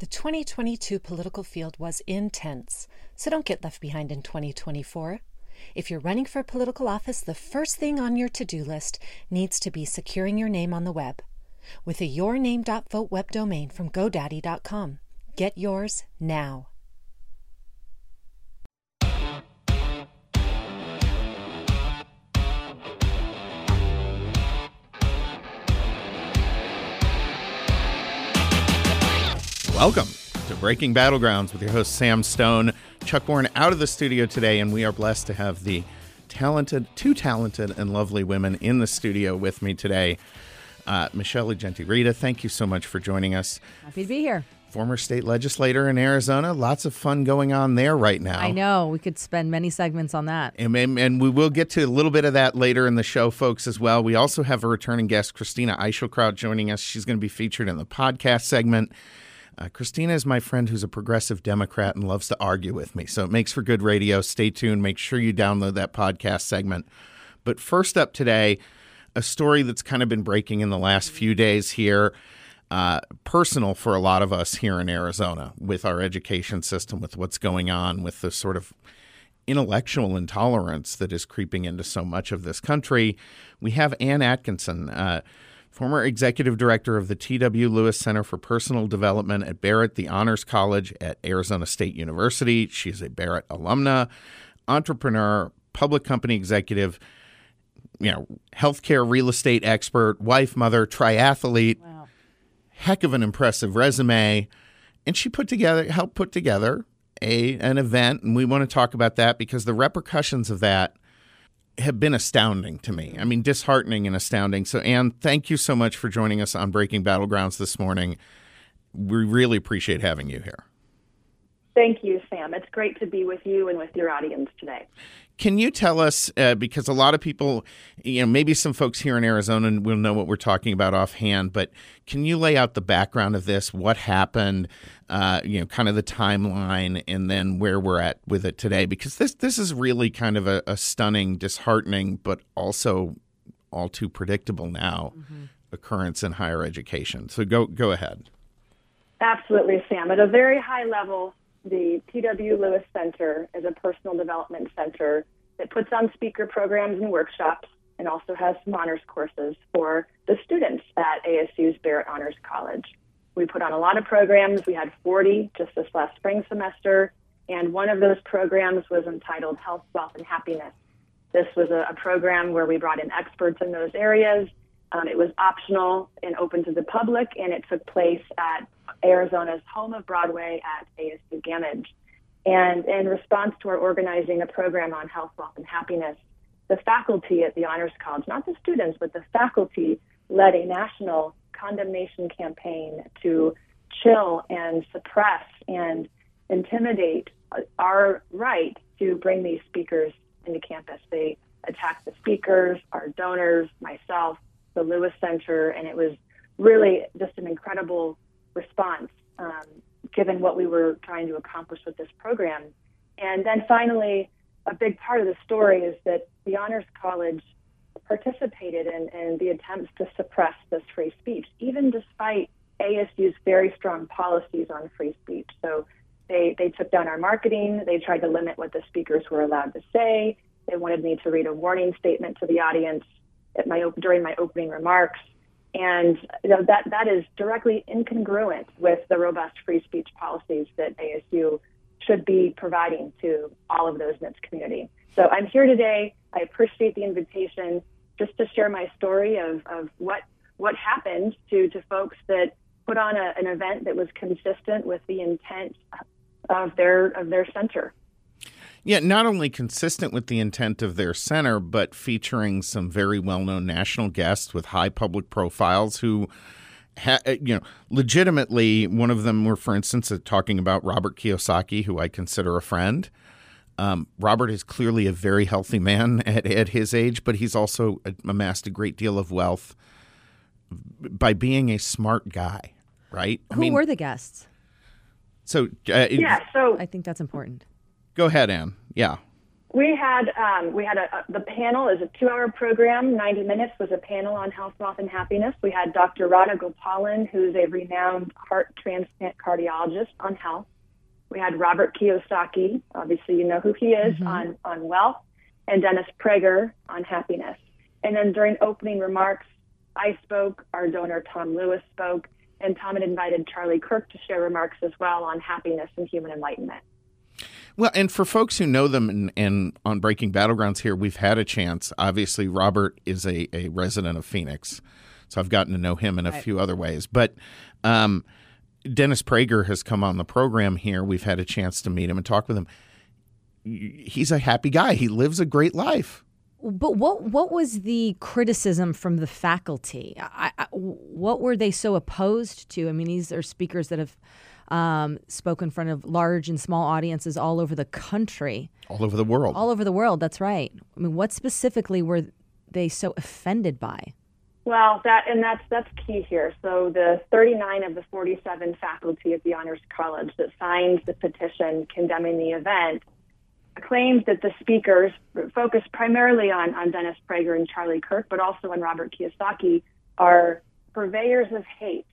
The 2022 political field was intense, so don't get left behind in 2024. If you're running for political office, the first thing on your to do list needs to be securing your name on the web with a yourname.vote web domain from GoDaddy.com. Get yours now. Welcome to Breaking Battlegrounds with your host Sam Stone. Chuck Warren out of the studio today, and we are blessed to have the talented, two talented and lovely women in the studio with me today. Uh, Michelle Ugenti Rita, thank you so much for joining us. Happy to be here. Former state legislator in Arizona. Lots of fun going on there right now. I know. We could spend many segments on that. And, and, and we will get to a little bit of that later in the show, folks, as well. We also have a returning guest, Christina Eichelkraut, joining us. She's going to be featured in the podcast segment. Uh, Christina is my friend who's a progressive Democrat and loves to argue with me. So it makes for good radio. Stay tuned. Make sure you download that podcast segment. But first up today, a story that's kind of been breaking in the last few days here. Uh, personal for a lot of us here in Arizona with our education system, with what's going on, with the sort of intellectual intolerance that is creeping into so much of this country. We have Ann Atkinson. Uh, former executive director of the T.W. Lewis Center for Personal Development at Barrett, the Honors College at Arizona State University. She's a Barrett alumna, entrepreneur, public company executive, you know, healthcare real estate expert, wife, mother, triathlete. Wow. Heck of an impressive resume. And she put together helped put together a an event and we want to talk about that because the repercussions of that have been astounding to me. I mean, disheartening and astounding. So, Anne, thank you so much for joining us on Breaking Battlegrounds this morning. We really appreciate having you here. Thank you, Sam. It's great to be with you and with your audience today. Can you tell us, uh, because a lot of people, you know, maybe some folks here in Arizona will know what we're talking about offhand, but can you lay out the background of this? What happened? Uh, you know, kind of the timeline, and then where we're at with it today. Because this this is really kind of a, a stunning, disheartening, but also all too predictable now mm-hmm. occurrence in higher education. So go go ahead. Absolutely, Sam. At a very high level, the T.W. Lewis Center is a personal development center that puts on speaker programs and workshops and also has some honors courses for the students at ASU's Barrett Honors College. We put on a lot of programs. We had 40 just this last spring semester, and one of those programs was entitled Health, Wealth, and Happiness. This was a, a program where we brought in experts in those areas. Um, it was optional and open to the public, and it took place at Arizona's home of Broadway at ASU Gammage. And in response to our organizing a program on health, wealth, and happiness, the faculty at the Honors College, not the students, but the faculty, led a national condemnation campaign to chill and suppress and intimidate our right to bring these speakers into campus. They attacked the speakers, our donors, myself, the Lewis Center, and it was really just an incredible response um, given what we were trying to accomplish with this program. And then finally, a big part of the story is that the Honors College participated in, in the attempts to suppress this free speech, even despite ASU's very strong policies on free speech. So they, they took down our marketing, they tried to limit what the speakers were allowed to say. They wanted me to read a warning statement to the audience at my during my opening remarks. And you know, that, that is directly incongruent with the robust free speech policies that ASU should be providing to all of those in its community. So I'm here today. I appreciate the invitation just to share my story of, of what what happened to, to folks that put on a, an event that was consistent with the intent of their of their center. Yeah, not only consistent with the intent of their center, but featuring some very well known national guests with high public profiles who. Ha, uh, you know, legitimately, one of them were, for instance, uh, talking about Robert Kiyosaki, who I consider a friend. Um, Robert is clearly a very healthy man at, at his age, but he's also amassed a great deal of wealth by being a smart guy, right? Who I mean, were the guests? So, uh, yeah, so I think that's important. Go ahead, Anne. Yeah. We had um, we had a, a, the panel is a two-hour program. Ninety minutes was a panel on health, wealth, and happiness. We had Dr. Radha Gopalan, who's a renowned heart transplant cardiologist on health. We had Robert Kiyosaki, obviously you know who he is mm-hmm. on on wealth, and Dennis Prager on happiness. And then during opening remarks, I spoke. Our donor Tom Lewis spoke, and Tom had invited Charlie Kirk to share remarks as well on happiness and human enlightenment. Well, and for folks who know them and, and, on Breaking Battlegrounds here, we've had a chance. Obviously, Robert is a, a resident of Phoenix, so I've gotten to know him in a right. few other ways. But um, Dennis Prager has come on the program here. We've had a chance to meet him and talk with him. He's a happy guy. He lives a great life. But what what was the criticism from the faculty? I, I, what were they so opposed to? I mean, these are speakers that have um, spoke in front of large and small audiences all over the country, all over the world, all over the world. That's right. I mean, what specifically were they so offended by? Well, that and that's that's key here. So the 39 of the 47 faculty at the Honors College that signed the petition condemning the event claims that the speakers focused primarily on, on Dennis Prager and Charlie Kirk, but also on Robert Kiyosaki, are purveyors of hate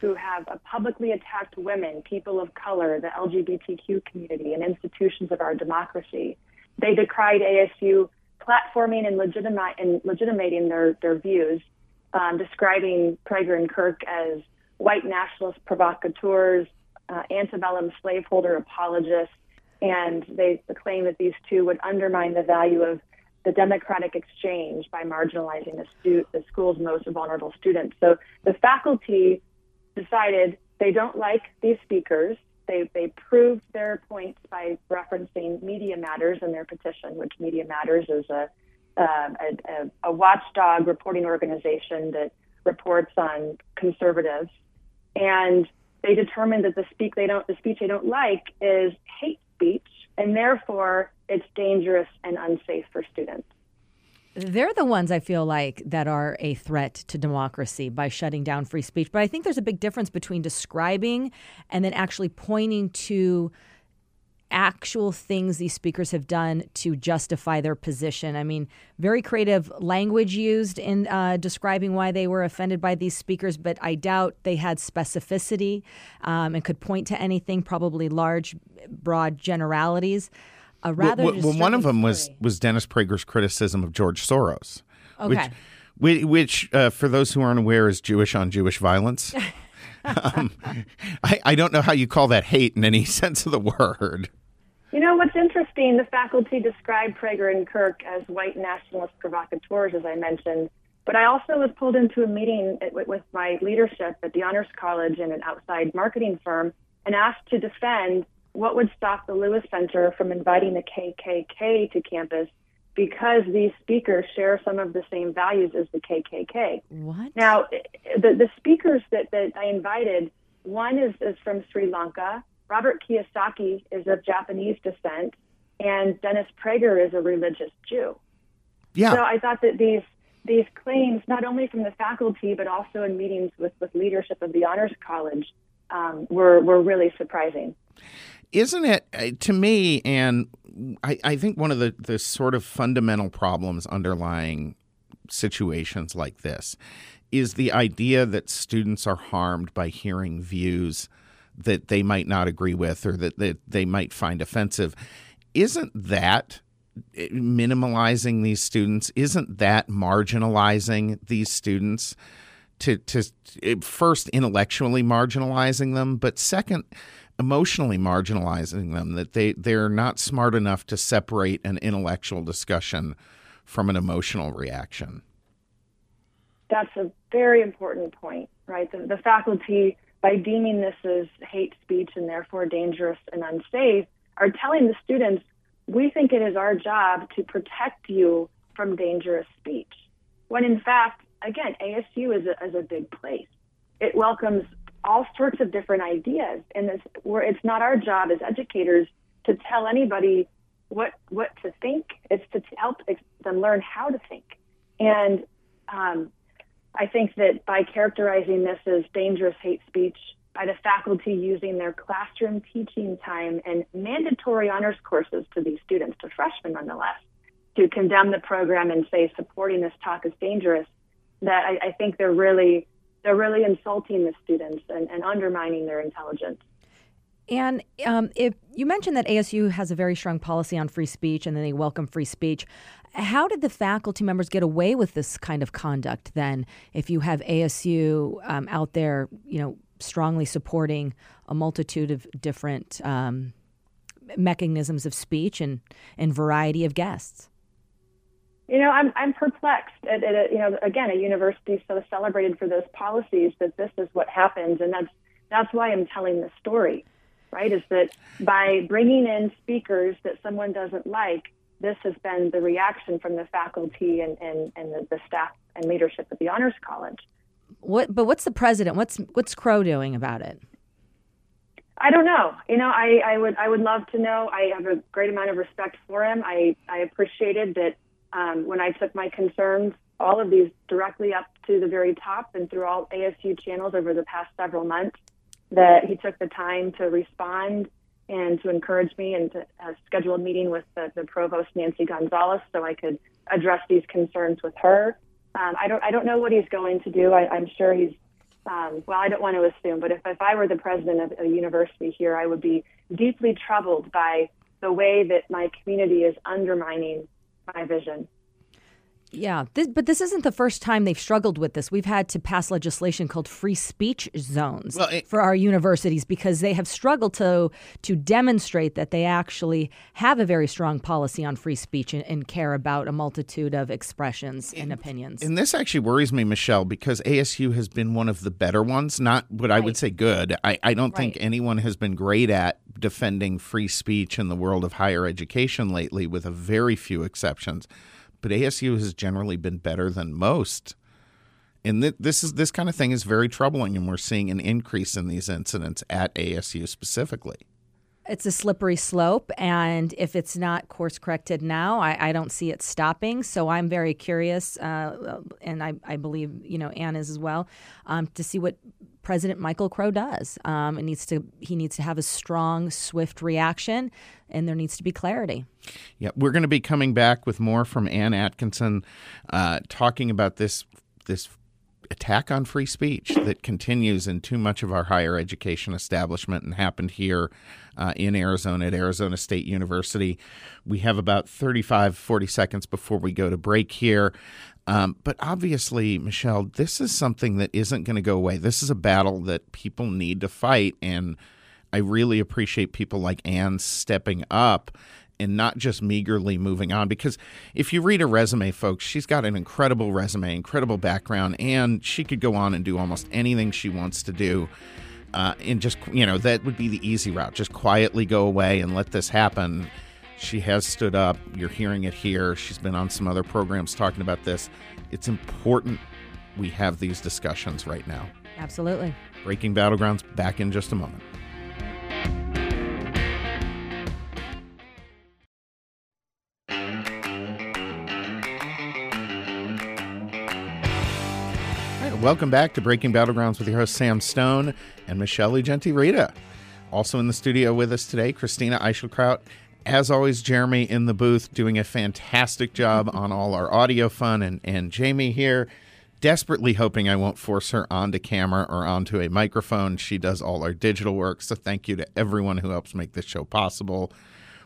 who have publicly attacked women, people of color, the LGBTQ community, and institutions of our democracy. They decried ASU platforming and, legitima- and legitimating their, their views, um, describing Prager and Kirk as white nationalist provocateurs, uh, antebellum slaveholder apologists, and they claim that these two would undermine the value of the democratic exchange by marginalizing the, stu- the school's most vulnerable students. So the faculty decided they don't like these speakers. They, they proved their points by referencing Media Matters in their petition, which Media Matters is a, uh, a, a, watchdog reporting organization that reports on conservatives. And they determined that the speak they don't the speech they don't like is hate speech, and therefore it's dangerous and unsafe for students. They're the ones I feel like that are a threat to democracy by shutting down free speech. But I think there's a big difference between describing and then actually pointing to actual things these speakers have done to justify their position. I mean, very creative language used in uh, describing why they were offended by these speakers, but I doubt they had specificity um, and could point to anything, probably large, broad generalities a rather well, well one of them was was Dennis Prager's criticism of George Soros, okay. which, which uh, for those who aren't aware, is Jewish on Jewish violence. um, I, I don't know how you call that hate in any sense of the word. You know what's interesting? The faculty described Prager and Kirk as white nationalist provocateurs, as I mentioned. But I also was pulled into a meeting with my leadership at the Honors College and an outside marketing firm and asked to defend what would stop the Lewis Center from inviting the KKK to campus because these speakers share some of the same values as the KKK. What? Now, the, the speakers that, that I invited, one is, is from Sri Lanka, Robert Kiyosaki is of Japanese descent, and Dennis Prager is a religious Jew. Yeah. So I thought that these these claims, not only from the faculty but also in meetings with, with leadership of the Honors College, um, were were really surprising isn't it uh, to me and I, I think one of the, the sort of fundamental problems underlying situations like this is the idea that students are harmed by hearing views that they might not agree with or that, that they might find offensive. Isn't that uh, minimalizing these students? Isn't that marginalizing these students? To, to first intellectually marginalizing them, but second, emotionally marginalizing them, that they, they're not smart enough to separate an intellectual discussion from an emotional reaction. That's a very important point, right? The, the faculty, by deeming this as hate speech and therefore dangerous and unsafe, are telling the students, we think it is our job to protect you from dangerous speech. When in fact, again, ASU is a, is a big place. It welcomes all sorts of different ideas. And this, where it's not our job as educators to tell anybody what what to think. It's to help them learn how to think. And um, I think that by characterizing this as dangerous hate speech by the faculty using their classroom teaching time and mandatory honors courses to these students, to freshmen nonetheless, to condemn the program and say supporting this talk is dangerous, that I, I think they're really they're really insulting the students and, and undermining their intelligence. And um, if you mentioned that ASU has a very strong policy on free speech and then they welcome free speech, how did the faculty members get away with this kind of conduct then? If you have ASU um, out there, you know, strongly supporting a multitude of different um, mechanisms of speech and and variety of guests. You know, I'm I'm perplexed. At, at you know, again, a university so celebrated for those policies that this is what happens, and that's that's why I'm telling the story, right? Is that by bringing in speakers that someone doesn't like, this has been the reaction from the faculty and and, and the, the staff and leadership at the Honors College. What? But what's the president? What's what's Crow doing about it? I don't know. You know, I, I would I would love to know. I have a great amount of respect for him. I I appreciated that um, when I took my concerns, all of these directly up to the very top and through all ASU channels over the past several months, that he took the time to respond and to encourage me and to schedule a meeting with the, the provost Nancy Gonzales so I could address these concerns with her. Um, I don't I don't know what he's going to do. I, I'm sure he's um, well. I don't want to assume, but if, if I were the president of a university here, I would be deeply troubled by the way that my community is undermining my vision. Yeah, this, but this isn't the first time they've struggled with this. We've had to pass legislation called free speech zones well, it, for our universities because they have struggled to to demonstrate that they actually have a very strong policy on free speech and, and care about a multitude of expressions and, and, opinions. And this actually worries me, Michelle, because ASU has been one of the better ones. Not what right. I would say good. I, I don't right. think anyone has been great at defending free speech in the world of higher education lately, with a very few exceptions but ASU has generally been better than most. And th- this is this kind of thing is very troubling, and we're seeing an increase in these incidents at ASU specifically. It's a slippery slope, and if it's not course corrected now, I, I don't see it stopping. So I'm very curious, uh, and I, I, believe you know Ann is as well, um, to see what President Michael Crow does. Um, it needs to he needs to have a strong, swift reaction, and there needs to be clarity. Yeah, we're going to be coming back with more from Ann Atkinson, uh, talking about this this attack on free speech that continues in too much of our higher education establishment and happened here uh, in Arizona at Arizona State University. We have about 35, 40 seconds before we go to break here. Um, but obviously, Michelle, this is something that isn't going to go away. This is a battle that people need to fight. And I really appreciate people like Anne stepping up and not just meagerly moving on. Because if you read her resume, folks, she's got an incredible resume, incredible background, and she could go on and do almost anything she wants to do. Uh, and just, you know, that would be the easy route. Just quietly go away and let this happen she has stood up. You're hearing it here. She's been on some other programs talking about this. It's important we have these discussions right now. Absolutely. Breaking Battlegrounds back in just a moment. welcome back to Breaking Battlegrounds with your host Sam Stone and Michelle Ugenti Rita. Also in the studio with us today, Christina Eichelkraut as always, Jeremy in the booth doing a fantastic job on all our audio fun, and, and Jamie here, desperately hoping I won't force her onto camera or onto a microphone. She does all our digital work, so thank you to everyone who helps make this show possible.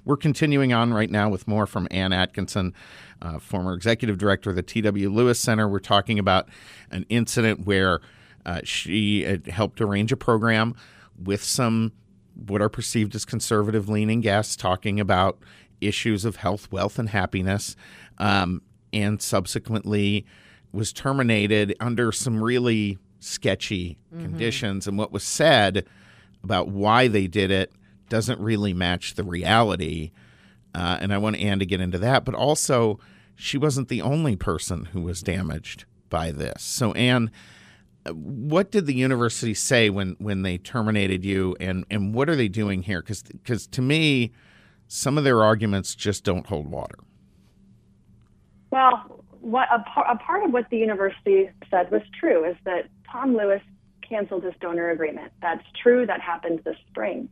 We're continuing on right now with more from Ann Atkinson, uh, former executive director of the T.W. Lewis Center. We're talking about an incident where uh, she helped arrange a program with some what are perceived as conservative leaning guests talking about issues of health, wealth, and happiness, um, and subsequently was terminated under some really sketchy mm-hmm. conditions. And what was said about why they did it doesn't really match the reality. Uh, and I want Anne to get into that. But also, she wasn't the only person who was damaged by this. So, Ann, what did the university say when when they terminated you and and what are they doing here because because to me some of their arguments just don't hold water well what a, par- a part of what the university said was true is that tom lewis canceled his donor agreement. That's true. That happened this spring.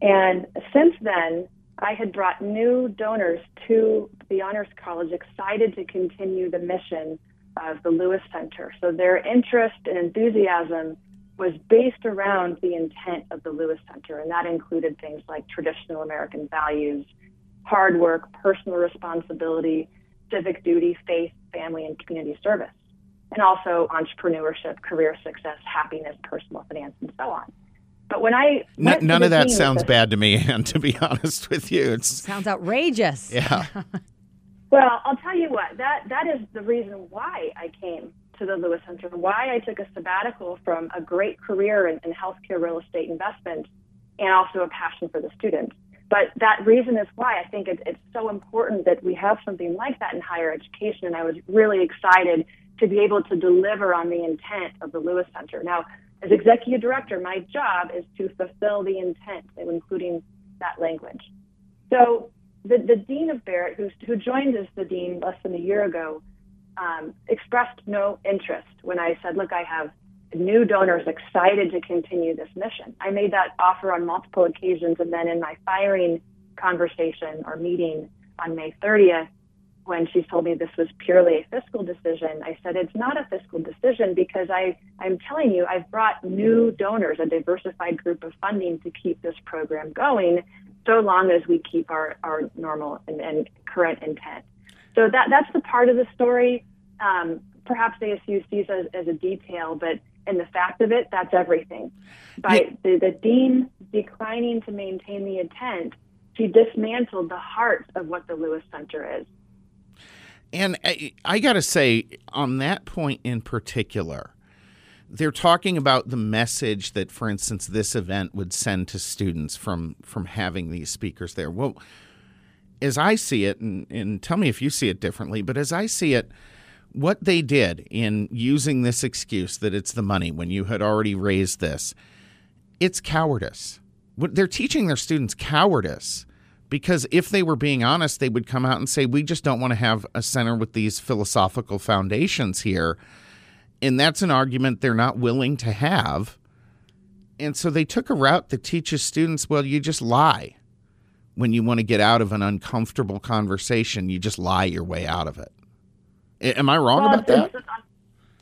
And since then, I had brought new donors to the Honors College excited to continue the mission of the Lewis Center. So their interest and enthusiasm was based around the intent of the Lewis Center, and that included things like traditional American values, hard work, personal responsibility, civic duty, faith, family, and community service, and also entrepreneurship, career success, happiness, personal finance, and so on. But when I N- none of that sounds bad to me, and to be honest with you, it sounds outrageous. Yeah. well, I'll tell you what that that is the reason why I came to the Lewis Center, why I took a sabbatical from a great career in, in healthcare real estate investment, and also a passion for the students. But that reason is why I think it, it's so important that we have something like that in higher education. And I was really excited to be able to deliver on the intent of the Lewis Center. Now, as executive director, my job is to fulfill the intent, including that language. So the, the dean of Barrett, who, who joined as the dean less than a year ago, um, expressed no interest when I said, look, I have new donors excited to continue this mission. I made that offer on multiple occasions, and then in my firing conversation or meeting on May 30th, when she told me this was purely a fiscal decision, I said it's not a fiscal decision because I, I'm telling you, I've brought new donors, a diversified group of funding to keep this program going, so long as we keep our, our normal and, and current intent. So that that's the part of the story. Um, perhaps ASU sees as, as a detail, but in the fact of it, that's everything. By yeah. the, the dean declining to maintain the intent, she dismantled the heart of what the Lewis Center is. And I, I got to say, on that point in particular, they're talking about the message that, for instance, this event would send to students from from having these speakers there. Well, as I see it, and, and tell me if you see it differently, but as I see it, what they did in using this excuse that it's the money when you had already raised this, it's cowardice. They're teaching their students cowardice because if they were being honest, they would come out and say, We just don't want to have a center with these philosophical foundations here. And that's an argument they're not willing to have. And so they took a route that teaches students, well, you just lie. When you want to get out of an uncomfortable conversation, you just lie your way out of it. Am I wrong well, about that?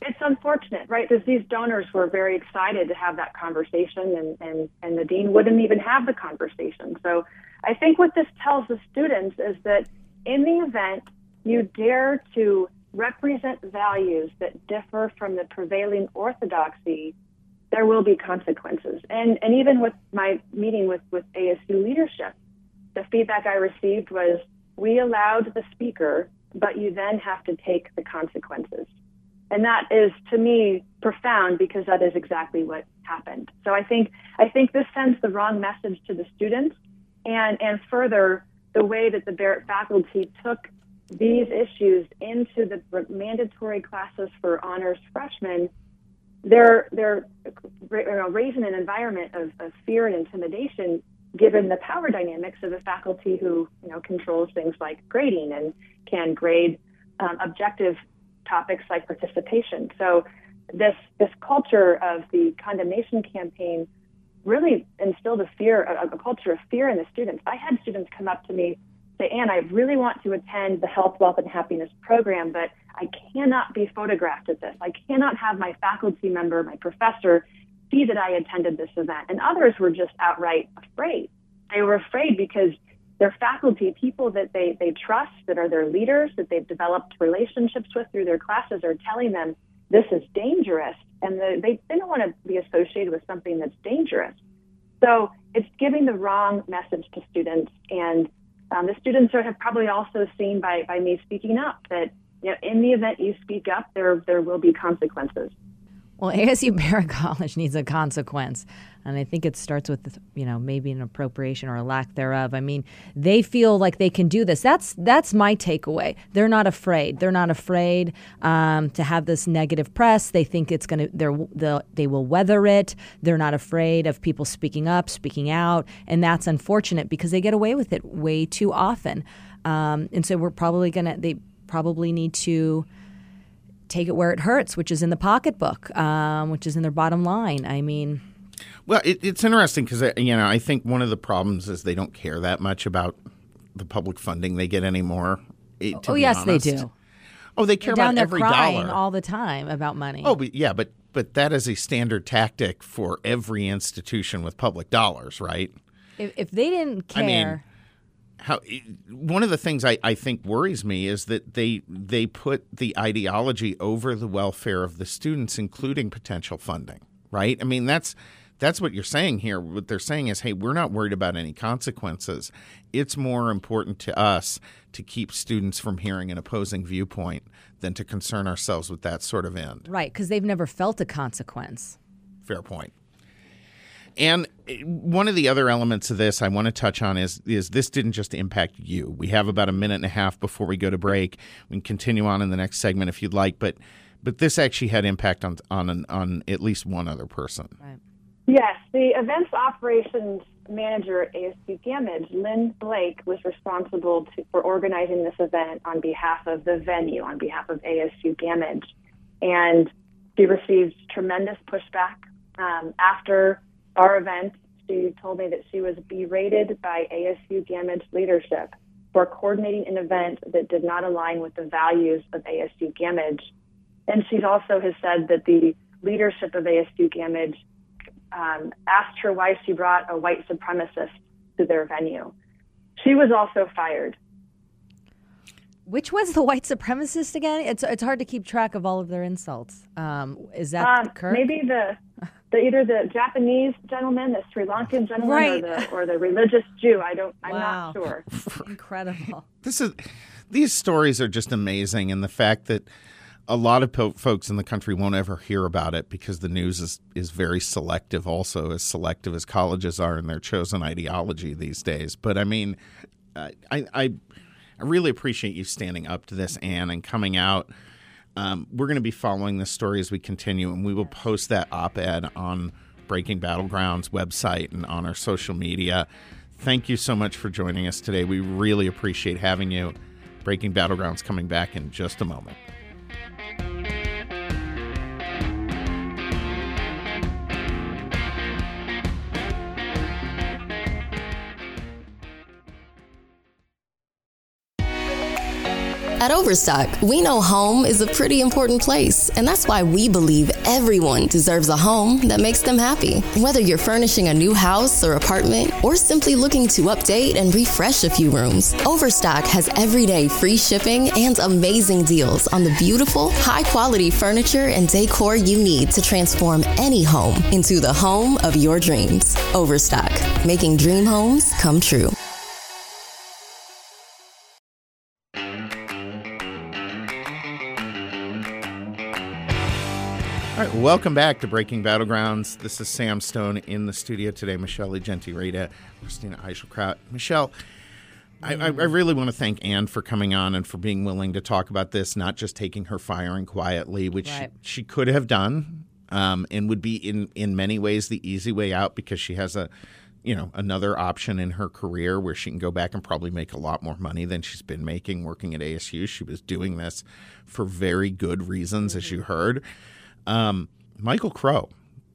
It's unfortunate, right? Because these donors were very excited to have that conversation, and, and, and the dean wouldn't even have the conversation. So I think what this tells the students is that in the event you dare to represent values that differ from the prevailing orthodoxy, there will be consequences. And, and even with my meeting with, with ASU leadership, the feedback I received was we allowed the speaker but you then have to take the consequences. And that is to me profound because that is exactly what happened. So I think I think this sends the wrong message to the students and and further the way that the Barrett faculty took these issues into the mandatory classes for honors freshmen, they're they're raising an environment of, of fear and intimidation given the power dynamics of a faculty who you know controls things like grading and can grade um, objective topics like participation. So this this culture of the condemnation campaign really instilled a fear, a, a culture of fear in the students. I had students come up to me say, "Anne, I really want to attend the Health, Wealth, and Happiness program, but I cannot be photographed at this. I cannot have my faculty member, my professor, see that I attended this event." And others were just outright afraid. They were afraid because their faculty, people that they, they trust, that are their leaders, that they've developed relationships with through their classes, are telling them this is dangerous. And the, they, they don't want to be associated with something that's dangerous. So it's giving the wrong message to students. And um, the students are, have probably also seen by, by me speaking up that you know, in the event you speak up, there, there will be consequences. Well, ASU Barrett College needs a consequence. And I think it starts with, you know, maybe an appropriation or a lack thereof. I mean, they feel like they can do this. That's that's my takeaway. They're not afraid. They're not afraid um, to have this negative press. They think it's going to. They're they will weather it. They're not afraid of people speaking up, speaking out, and that's unfortunate because they get away with it way too often. Um, and so we're probably going to. They probably need to take it where it hurts, which is in the pocketbook, um, which is in their bottom line. I mean, well, it, it's interesting because you know I think one of the problems is they don't care that much about the public funding they get anymore. eh, to oh be yes, honest. they do. Oh, they care Down about there every crying dollar. all the time about money. Oh, but yeah, but but that is a standard tactic for every institution with public dollars, right? if, if they didn't care, I mean, how one of the things I, I think worries me is that they they put the ideology over the welfare of the students, including potential funding. Right? I mean, that's that's what you're saying here. What they're saying is, hey, we're not worried about any consequences. It's more important to us to keep students from hearing an opposing viewpoint than to concern ourselves with that sort of end. right? Because they've never felt a consequence. Fair point. And eh, one of the other elements of this I want to touch on is is this didn't just impact you. We have about a minute and a half before we go to break. We can continue on in the next segment if you'd like, but but this actually had impact on on an, on at least one other person. Right. Yes, the events operations manager at ASU Gammage, Lynn Blake, was responsible to, for organizing this event on behalf of the venue, on behalf of ASU Gammage. And she received tremendous pushback. Um, after our event, she told me that she was berated by ASU Gammage leadership for coordinating an event that did not align with the values of ASU Gammage. And she also has said that the leadership of ASU Gammage um, asked her why she brought a white supremacist to their venue. She was also fired. Which was the white supremacist again? It's it's hard to keep track of all of their insults. Um, is that Um, maybe the, the either the Japanese gentleman, the Sri Lankan gentleman, Right. or the or the religious Jew. I don't. I'm Wow. not sure. Incredible. This is these stories are just amazing, and the fact that a lot of po- folks in the country won't ever hear about it because the news is is very selective, also as selective as colleges are in their chosen ideology these days. But I mean, I, I I really appreciate you standing up to this, Anne, and coming out. Um, we're going to be following this story as we continue, and we will post that op-ed on Breaking Battlegrounds website and on our social media. Thank you so much for joining us today. We really appreciate having you. Breaking Battlegrounds coming back in just a moment. At Overstock, we know home is a pretty important place, and that's why we believe everyone deserves a home that makes them happy. Whether you're furnishing a new house or apartment, or simply looking to update and refresh a few rooms, Overstock has everyday free shipping and amazing deals on the beautiful, high quality furniture and decor you need to transform any home into the home of your dreams. Overstock, making dream homes come true. Welcome back to Breaking Battlegrounds. This is Sam Stone in the studio today. Michelle Ugenti Rita, Christina Eichelkraut. Michelle, I, I, really want to thank Anne for coming on and for being willing to talk about this, not just taking her firing quietly, which Right. she, she could have done, um, and would be in in many ways the easy way out because she has a you know another option in her career where she can go back and probably make a lot more money than she's been making working at ASU. She was doing this for very good reasons, as you heard. Um, Michael Crow,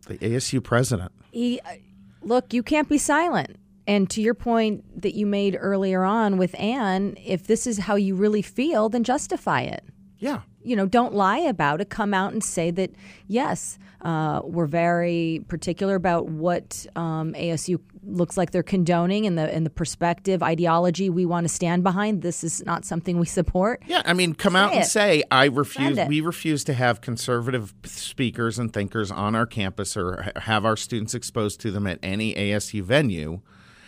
the ASU president. He, uh, look, you can't be silent. And to your point that you made earlier on with Anne, if this is how you really feel, then justify it. Yeah. You know, don't lie about it. Come out and say that, yes, uh, we're very particular about what um, ASU looks like they're condoning and the and the perspective ideology we want to stand behind. This is not something we support. Yeah, I mean, come out Say and say I refuse. We refuse to have conservative speakers and thinkers on our campus or have our students exposed to them at any ASU venue.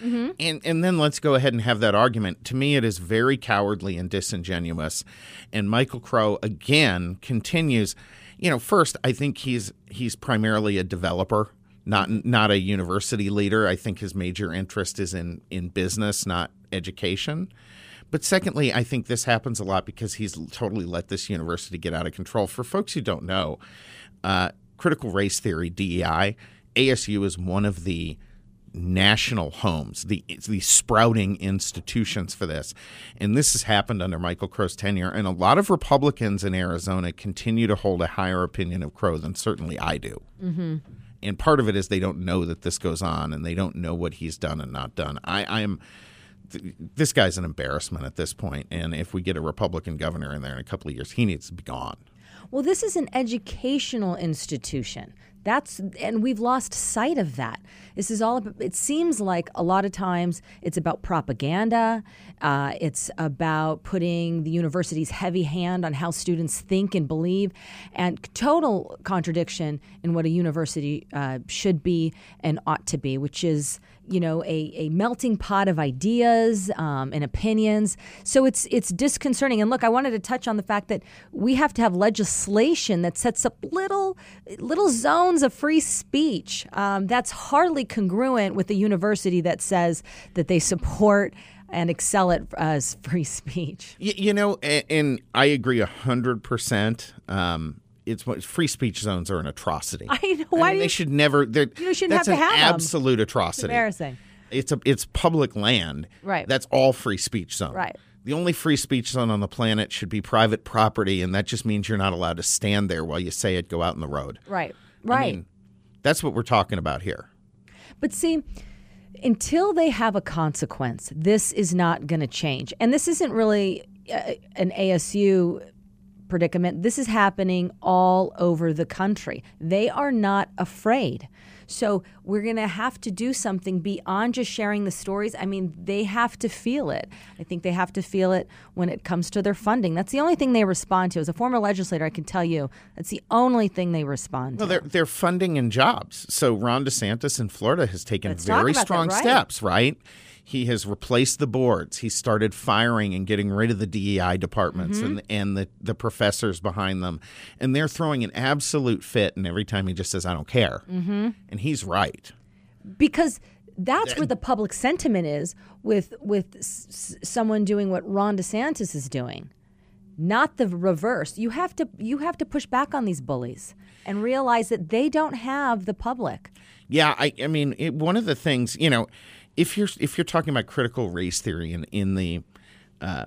Mm-hmm. And and then let's go ahead and have that argument. To me, it is very cowardly and disingenuous. And Michael Crow again continues. You know, first, I think he's he's primarily a developer, not not a university leader. I think his major interest is in in business, not education. But secondly, I think this happens a lot because he's totally let this university get out of control. For folks who don't know, uh, critical race theory (DEI), ASU is one of the national homes, the the sprouting institutions for this. And this has happened under Michael Crow's tenure. And a lot of Republicans in Arizona continue to hold a higher opinion of Crow than certainly I do. Mm-hmm. And part of it is they don't know that this goes on, and they don't know what he's done and not done. I, I am this guy's an embarrassment at this point, and if we get a Republican governor in there in a couple of years, he needs to be gone. Well, this is an educational institution. That's and we've lost sight of that. This is all. About, it seems like a lot of times it's about propaganda. Uh, it's about putting the university's heavy hand on how students think and believe, and total contradiction in what a university uh, should be and ought to be, which is you know a, a melting pot of ideas um, and opinions. So it's it's disconcerting. And look i wanted to touch on the fact that we have to have legislation that sets up little little zones of free speech. Um, that's hardly congruent with the university that says that they support and excel at as free speech. You, you know and, and, i agree 100% um, it's free speech zones are an atrocity. I know. Why I mean, they should never. You shouldn't have to have an absolute them. atrocity. It's embarrassing. It's a it's public land. Right. That's all free speech zone. Right. The only free speech zone on the planet should be private property, and that just means you're not allowed to stand there while you say it. Go out in the road. Right. Right. I mean, that's what we're talking about here. But see, until they have a consequence, this is not going to change. And this isn't really uh, an ASU predicament. This is happening all over the country. They are not afraid. So we're going to have to do something beyond just sharing the stories. I mean, they have to feel it. I think they have to feel it when it comes to their funding. That's the only thing they respond to. As a former legislator, I can tell you that's the only thing they respond well, to. they're, they're funding and jobs. So Ron DeSantis in Florida has taken Let's very about that, strong right. steps, right? He has replaced the boards. He started firing and getting rid of the DEI departments Mm-hmm. and and the, the professors behind them. And they're throwing an absolute fit. And every time he just says, I don't care. Mm-hmm. And he's right. because that's where the public sentiment is with with s- someone doing what Ron DeSantis is doing, not the reverse. You have to you have to push back on these bullies and realize that they don't have the public. Yeah, I, I mean, it, one of the things, you know, if you're if you're talking about critical race theory in in the uh,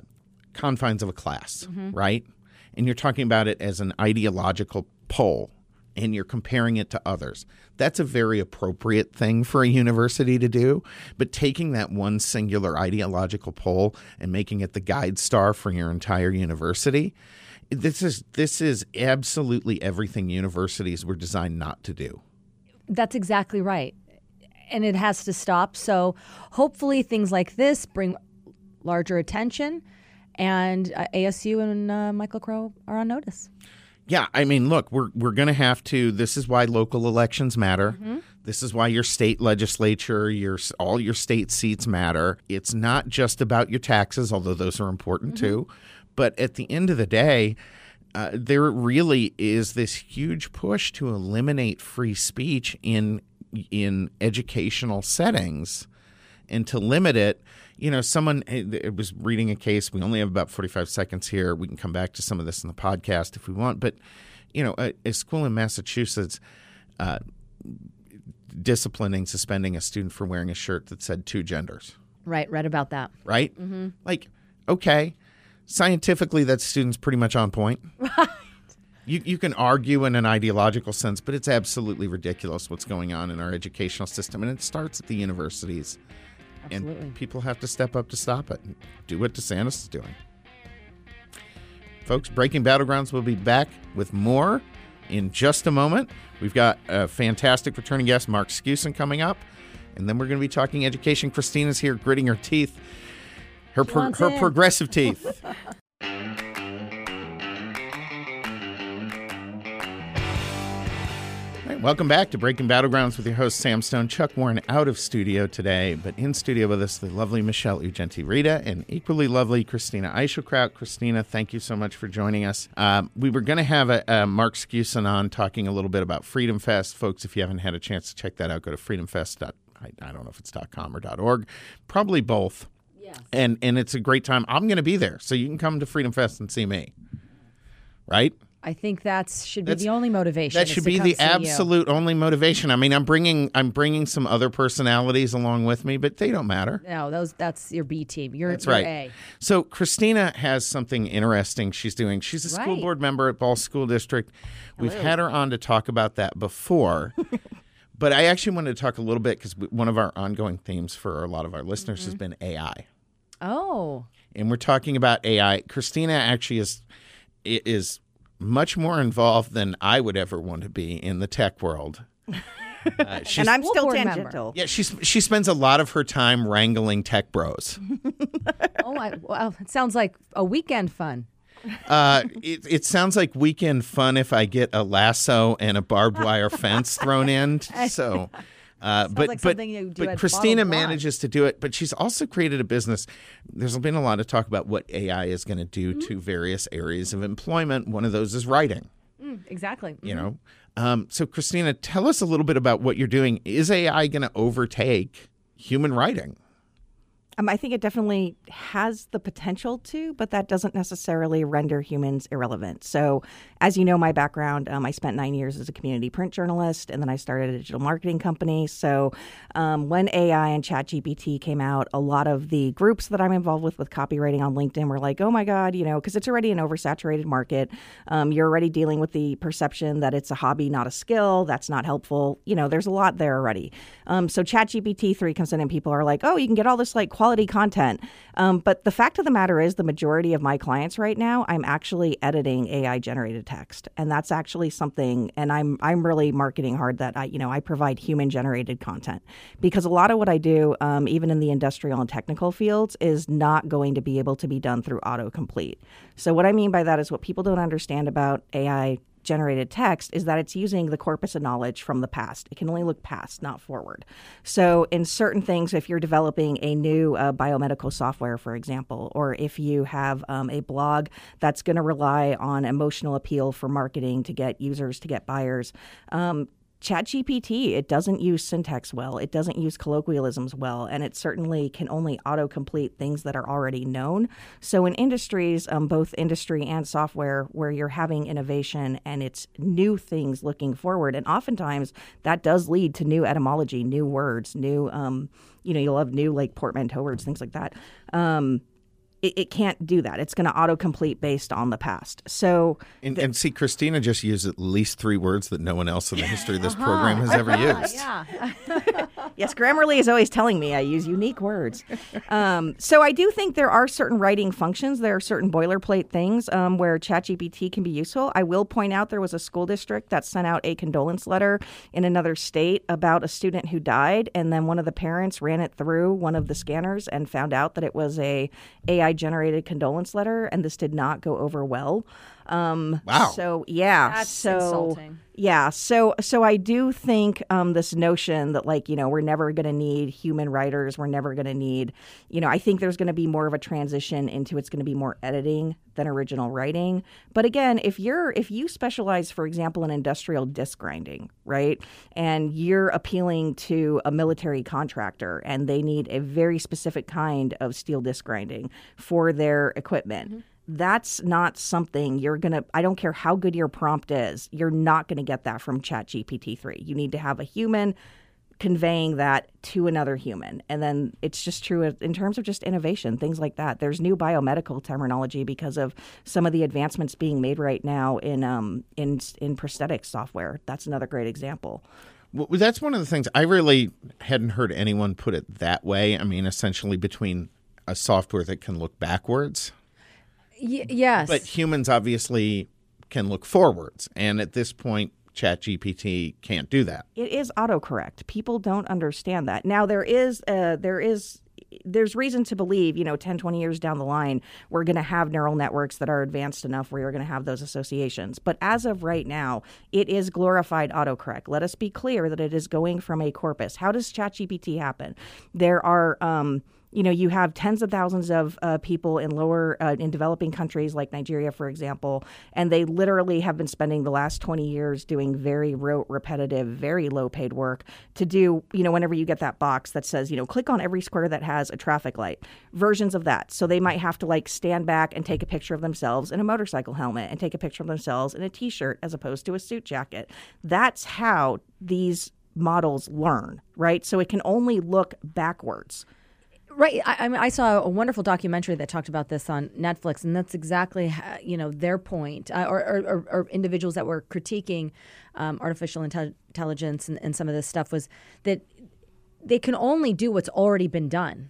confines of a class, right, and you're talking about it as an ideological pole, and you're comparing it to others, that's a very appropriate thing for a university to do. But taking that one singular ideological pole and making it the guide star for your entire university. This is this is absolutely everything universities were designed not to do. That's exactly right. And it has to stop. So hopefully things like this bring larger attention and uh, ASU and uh, Michael Crow are on notice. Yeah, I mean, look, we're we're going to have to. This is why local elections matter. This is why your state legislature, your all your state seats matter. It's not just about your taxes, although those are important too. But at the end of the day, uh, there really is this huge push to eliminate free speech in in educational settings and to limit it. You know, someone it was reading a case. We only have about 45 seconds here. We can come back to some of this in the podcast if we want. But, you know, a, a school in Massachusetts uh, disciplining, suspending a student for wearing a shirt that said two genders, Right, read about that. right? Like, okay, scientifically, that student's pretty much on point. Right. You, you can argue in an ideological sense, but it's absolutely ridiculous what's going on in our educational system. And it starts at the universities. Absolutely. And people have to step up to stop it and do what DeSantis is doing. Folks, Breaking Battlegrounds will be back with more in just a moment. We've got a fantastic returning guest, Mark Skousen, coming up. And then we're going to be talking education. Christina's here gritting her teeth, her, pro- her progressive teeth. right, welcome back to Breaking Battlegrounds with your host, Sam Stone. Chuck Warren out of studio today, but in studio with us, the lovely Michelle Ugenti Rita and equally lovely Christina Eichelkraut. Christina, thank you so much for joining us. Um, we were going to have a, a Mark Skousen on talking a little bit about Freedom Fest. Folks, if you haven't had a chance to check that out, go to freedomfest. I, I don't know if it's .com or .org. Probably both. Yes. And, and it's a great time. I'm going to be there, so you can come to Freedom Fest and see me. Right? I think that should be That's- the only motivation. That should be the see you. absolute only motivation. I mean, I'm bringing I'm bringing some other personalities along with me, but they don't matter. No, those that's your B team. You're, That's you're right. A. So Christina has something interesting she's doing. She's a school board member at Balsz School District. We've had her on to talk about that before. but I actually wanted to talk a little bit because one of our ongoing themes for a lot of our listeners has mm-hmm. been AI. Oh, and we're talking about AI. Christina actually is is much more involved than I would ever want to be in the tech world. Uh, she's, and I'm still board member. tangential. yeah, she's she spends a lot of her time wrangling tech bros. oh, I, well, it sounds like a weekend fun. Uh, it, it sounds like weekend fun if I get a lasso and a barbed wire fence thrown in. So, uh, but like but you do but Christina manages to do it. But she's also created a business. There's been a lot of talk about what AI is going to do Mm-hmm. to various areas of employment. One of those is writing. Exactly. you know um, so christina tell us a little bit about what you're doing is ai going to overtake human writing Um, I think it definitely has the potential to, but that doesn't necessarily render humans irrelevant. So, as you know, my background, um, I spent nine years as a community print journalist, and then I started a digital marketing company. So, um, when AI and ChatGPT came out, a lot of the groups that I'm involved with with copywriting on LinkedIn were like, "Oh my God," you know, because it's already an oversaturated market. Um, you're already dealing with the perception that it's a hobby, not a skill. That's not helpful. You know, there's a lot there already. Um, so ChatGPT three comes in, and people are like, "Oh, you can get all this like quality content." Um, but the fact of the matter is, the majority of my clients right now, I'm actually editing AI generated text, and that's actually something. And I'm I'm really marketing hard that I you know I provide human generated content because a lot of what I do, um, even in the industrial and technical fields, is not going to be able to be done through autocomplete. So what I mean by that is what people don't understand about AI generated text is that it's using the corpus of knowledge from the past. It can only look past, not forward. So, in certain things, if you're developing a new uh, biomedical software, for example, or if you have um, a blog that's going to rely on emotional appeal for marketing to get users, to get buyers, um, ChatGPT, it doesn't use syntax well, it doesn't use colloquialisms well, and it certainly can only autocomplete things that are already known. So, in industries, um, both industry and software, where you're having innovation and it's new things looking forward, and oftentimes that does lead to new etymology, new words, new, um, you know, you'll have new like portmanteau words, things like that. Um, it, it can't do that. It's going to autocomplete based on the past. So, and, and see christina just used at least three words that no one else in the history of this program has ever used Yeah. Yes, Grammarly is always telling me I use unique words. Um, so I do think there are certain writing functions. There are certain boilerplate things um, where ChatGPT can be useful. I will point out there was a school district that sent out a condolence letter in another state about a student who died, and then one of the parents ran it through one of the scanners and found out that it was a AI generated condolence letter, and this did not go over well. Um, Wow. So yeah, That's so insulting. yeah, so so I do think um, this notion that like you know we're never going to need human writers, we're never going to need, you know, I think there's going to be more of a transition into it's going to be more editing than original writing. But again, if you're if you specialize, for example, in industrial disc grinding, right, and you're appealing to a military contractor and they need a very specific kind of steel disc grinding for their equipment that's not something you're going to I don't care how good your prompt is, you're not going to get that from ChatGPT 3. You need to have a human conveying that to another human. And then it's just true in terms of just innovation, things like that. There's new biomedical terminology because of some of the advancements being made right now in um in in prosthetic software. That's another great example. Well, that's one of the things I really hadn't heard anyone put it that way. I mean, essentially between a software that can look backwards, Y- yes. but humans obviously can look forwards. And at this point, ChatGPT can't do that. It is autocorrect. People don't understand that. Now there is uh, there is there's reason to believe, you know, 10, 20 years down the line, we're going to have neural networks that are advanced enough where you're going to have those associations. But as of right now, it is glorified autocorrect. Let us be clear that it is going from a corpus. How does ChatGPT happen? There are, um, you know, you have tens of thousands of uh, people in lower, uh, in developing countries like Nigeria, for example, and they literally have been spending the last 20 years doing very rote, repetitive, very low paid work to do, you know, whenever you get that box that says, you know, click on every square that has a traffic light, versions of that. So they might have to like stand back and take a picture of themselves in a motorcycle helmet and take a picture of themselves in a t shirt as opposed to a suit jacket. That's how these models learn, right? So it can only look backwards. Right. I, I mean, I saw a wonderful documentary that talked about this on Netflix, and that's exactly uh, you know their point, uh, or, or, or, individuals that were critiquing um, artificial intel- intelligence and, and some of this stuff was that they can only do what's already been done.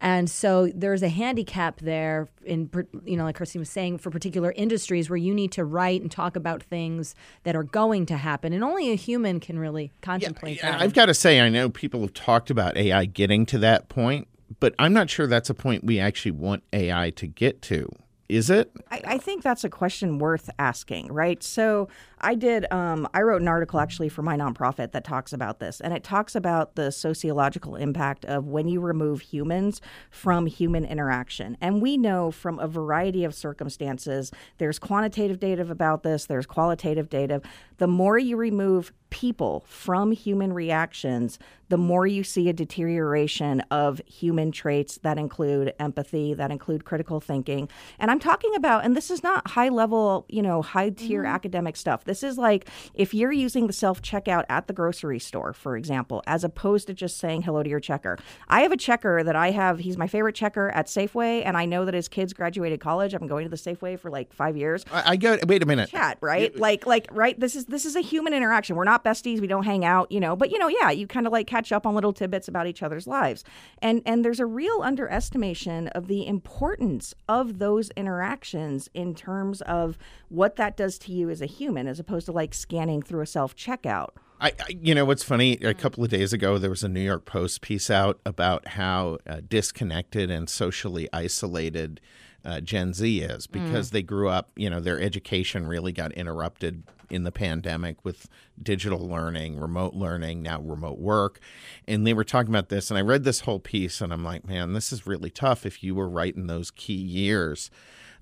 And so there's a handicap there in, you know, like Christine was saying, for particular industries where you need to write and talk about things that are going to happen. And only a human can really contemplate yeah, that. I've got to say, I know people have talked about AI getting to that point, but I'm not sure that's a point we actually want AI to get to. Is it? I, I think that's a question worth asking, right? So I did. Um, I wrote an article actually for my nonprofit that talks about this, and it talks about the sociological impact of when you remove humans from human interaction. And we know from a variety of circumstances, there's quantitative data about this, there's qualitative data. The more you remove people from human reactions, the more you see a deterioration of human traits that include empathy, that include critical thinking. And I'm talking about, and this is not high level, you know, high tier mm-hmm. academic stuff. This is like if you're using the self checkout at the grocery store, for example, as opposed to just saying hello to your checker. I have a checker that I have, he's my favorite checker at Safeway, and I know that his kids graduated college. I've been going to the Safeway for like five years. I, I go, wait a minute. Chat, right? You, like, like, right? This is, this is a human interaction. We're not besties. We don't hang out, you know, but, you know, yeah, you kind of like catch up on little tidbits about each other's lives. And, and there's a real underestimation of the importance of those interactions in terms of what that does to you as a human, as opposed to like scanning through a self checkout. I, I, you know, what's funny? A couple of days ago, there was a New York Post piece out about how uh, disconnected and socially isolated uh, Gen Z is because mm. they grew up. You know, their education really got interrupted in the pandemic with digital learning, remote learning, now remote work, and they were talking about this. And I read this whole piece, and I'm like, man, this is really tough. If you were right in those key years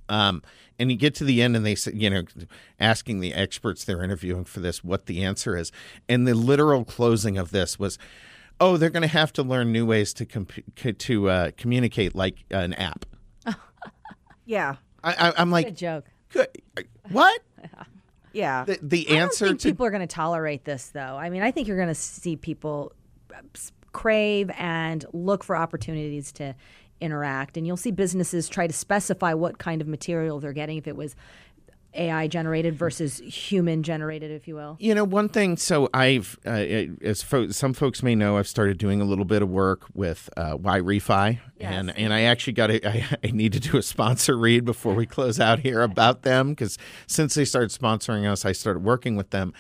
um, and you get to the end, and they say, you know, asking the experts they're interviewing for this what the answer is. And the literal closing of this was, oh, they're going to have to learn new ways to comp- to uh, communicate, like an app. yeah, I, am like, good joke. Good. What? Yeah. The, the answer to people are going to tolerate this, though. I mean, I think you're going to see people crave and look for opportunities to interact. And you'll see businesses try to specify what kind of material they're getting, if it was AI generated versus human generated, if you will? You know, one thing. So I've, uh, as fo- some folks may know, I've started doing a little bit of work with uh, YRefy, yes. and and I actually got a, I, I need to do a sponsor read before we close out here about them because since they started sponsoring us, I started working with them.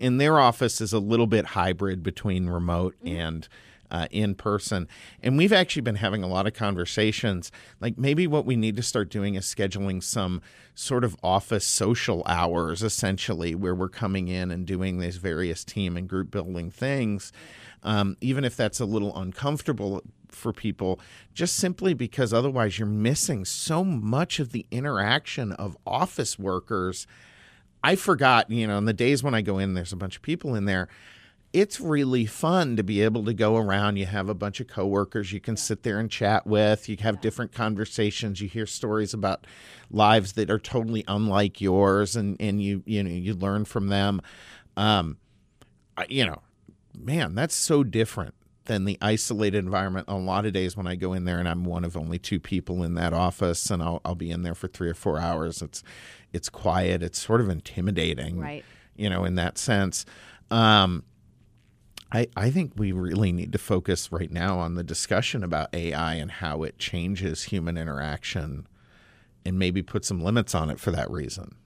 And their office is a little bit hybrid between remote mm-hmm. and uh, in person. And we've actually been having a lot of conversations. Like maybe what we need to start doing is scheduling some sort of office social hours, essentially, where we're coming in and doing these various team and group building things. Um, even if that's a little uncomfortable for people, just simply because otherwise you're missing so much of the interaction of office workers. I forgot, you know, in the days when I go in, there's a bunch of people in there it's really fun to be able to go around. You have a bunch of coworkers you can sit there and chat with. You have different conversations. You hear stories about lives that are totally unlike yours, and and you you know you learn from them. Um, you know, man, that's so different than the isolated environment. A lot of days when I go in there and I'm one of only two people in that office, and I'll I'll be in there for three or four hours. It's it's quiet. It's sort of intimidating, right? You know, in that sense. Um, I, I think we really need to focus right now on the discussion about AI and how it changes human interaction and maybe put some limits on it for that reason.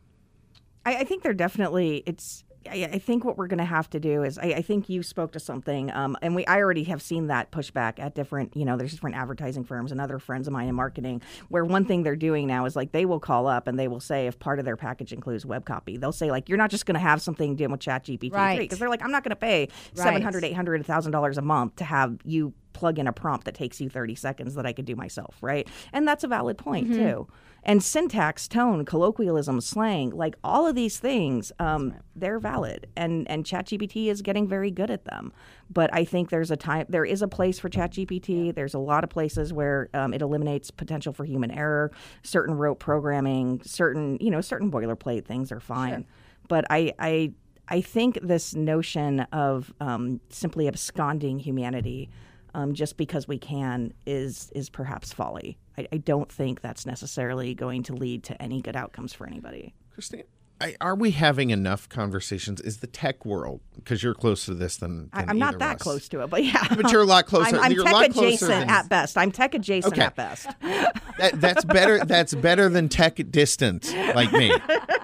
I, I think they're definitely it's I, I think what we're going to have to do is I, I, think you spoke to something, um, and we I already have seen that pushback at different you know there's different advertising firms and other friends of mine in marketing where one thing they're doing now is like they will call up and they will say if part of their package includes web copy they'll say like you're not just going to have something dealing with Chat GPT right. because they're like I'm not going to pay seven hundred, eight hundred, thousand dollars a month to have you plug in a prompt that takes you 30 seconds that I could do myself, right? And that's a valid point too. And syntax, tone, colloquialism, slang, like all of these things, um, they're valid. And and ChatGPT is getting very good at them. But I think there's a time, there is a place for ChatGPT. There's a lot of places where um, it eliminates potential for human error. Certain rote programming, certain you know, certain boilerplate things are fine. But I I I think this notion of um, simply absconding humanity um, just because we can is is perhaps folly. I, I don't think that's necessarily going to lead to any good outcomes for anybody. Christine, I, are we having enough conversations? Is the tech world because you're closer to this than, I, than I'm not that us. close to it, but yeah. But you're a lot closer. I'm, I'm you're a tech lot adjacent than- at best. I'm tech adjacent Okay. at best. that, that's better. That's better than tech distant like me.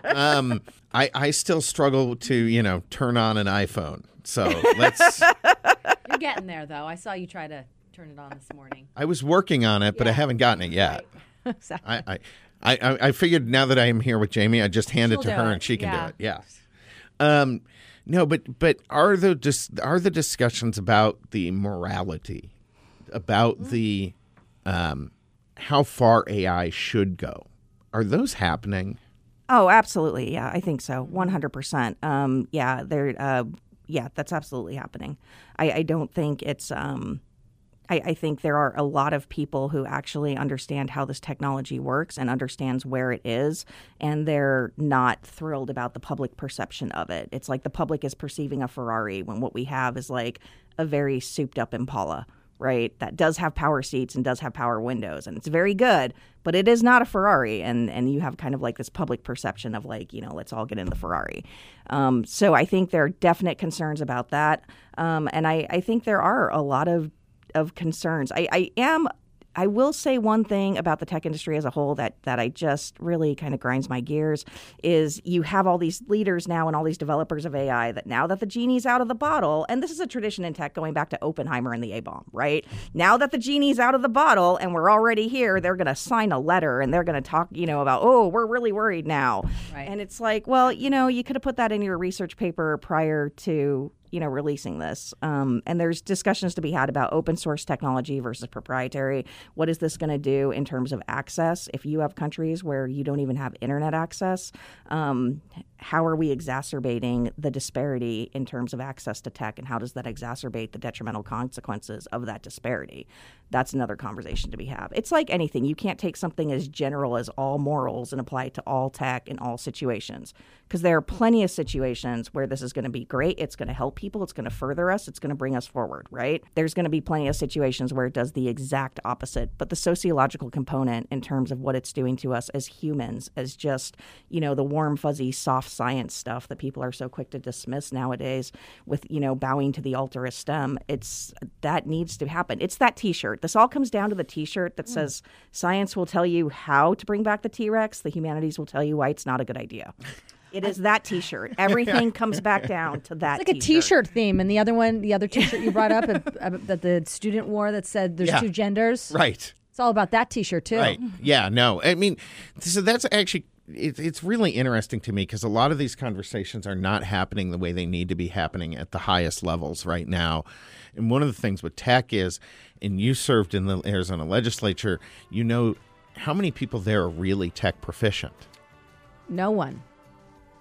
Um, I I still struggle to you know turn on an iPhone. So let's. You're getting there, though. I saw you try to turn it on this morning. I was working on it, but I haven't gotten it yet. Exactly. I, I, I, I figured now that I am here with Jamie, I just hand She'll it to her it. and she can Yeah. do it. Yeah. Um, no, but but are the just are the discussions about the morality, about Mm-hmm. the um, how far AI should go, are those happening? Oh, absolutely. Yeah, I think so. One hundred percent. Um, yeah, there. Uh, yeah, that's absolutely happening. I, I don't think it's. Um, I, I think there are a lot of people who actually understand how this technology works and understands where it is, and they're not thrilled about the public perception of it. It's like the public is perceiving a Ferrari when what we have is like a very souped up Impala. Right, that does have power seats and does have power windows, and it's very good, but it is not a Ferrari. And and you have kind of like this public perception of like you know let's all get in the Ferrari. Um, so I think there are definite concerns about that, um, and I I think there are a lot of of concerns. I, I am. I will say one thing about the tech industry as a whole that that I just really kind of grinds my gears is you have all these leaders now and all these developers of AI that now that the genie's out of the bottle, and this is a tradition in tech going back to Oppenheimer and the A bomb, right? Now that the genie's out of the bottle and we're already here, they're going to sign a letter and they're going to talk, you know, about oh we're really worried now, Right. and it's like, well, you know, you could have put that in your research paper prior to you know releasing this. Um, and there's discussions to be had about open source technology versus proprietary. What is this going to do in terms of access? If you have countries where you don't even have internet access um, how are we exacerbating the disparity in terms of access to tech and how does that exacerbate the detrimental consequences of that disparity? That's another conversation to be had. It's like anything you can't take something as general as all morals and apply it to all tech in all situations because there are plenty of situations where this is going to be great it's going to help people it's going to further us it's going to bring us forward right? There's going to be plenty of situations where it does the exact opposite but the sociological component in terms of what it's doing to us as humans as just you know the warm fuzzy soft science stuff that people are so quick to dismiss nowadays with you know bowing to the altar of stem it's that needs to happen. It's that t-shirt. This all comes down to the t-shirt that hmm. says science will tell you how to bring back the t-rex the humanities will tell you why it's not a good idea it is that t-shirt everything comes back down to that It's like a T-shirt theme, and the other one, the other T-shirt you brought up that the student wore that said "There's Yeah. two genders." Right. It's all about that T-shirt too. Right. Yeah. No. I mean, so that's actually it, it's really interesting to me because a lot of these conversations are not happening the way they need to be happening at the highest levels right now. And one of the things with tech is, and you served in the Arizona legislature, you know how many people there are really tech proficient. No one,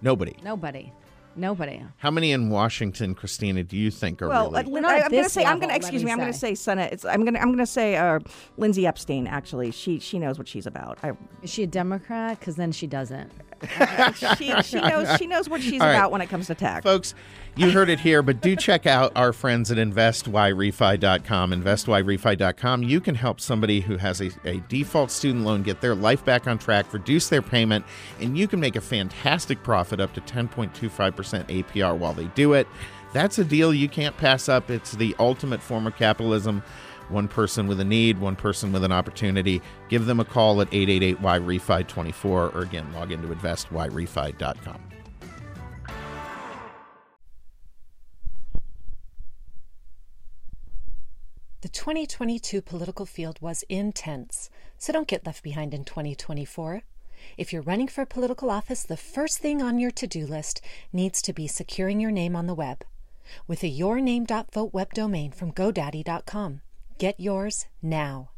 Nobody. nobody, nobody. How many in Washington, Christina, do you think are Well, really? Lin- not I, am going to this say I'm going to excuse me me. I'm going to say. say Senate. It's, I'm going to I'm going to say uh, Lindsay Epstein. Actually, she she knows what she's about. I, Is she a Democrat? Because then she doesn't. She she knows she knows what she's right. about when it comes to tech. Folks, you heard it here, but do check out our friends at investyrefy.com. Investyrefy.com. You can help somebody who has a, a default student loan get their life back on track, reduce their payment, and you can make a fantastic profit up to 10.25% APR while they do it. That's a deal you can't pass up. It's the ultimate form of capitalism. One person with a need, one person with an opportunity. Give them a call at 888 Y Refi 24 or again, log into investyrefy.com. The 2022 political field was intense, so don't get left behind in 2024. If you're running for political office, the first thing on your to do list needs to be securing your name on the web with a yourname.vote web domain from GoDaddy.com. Get yours now.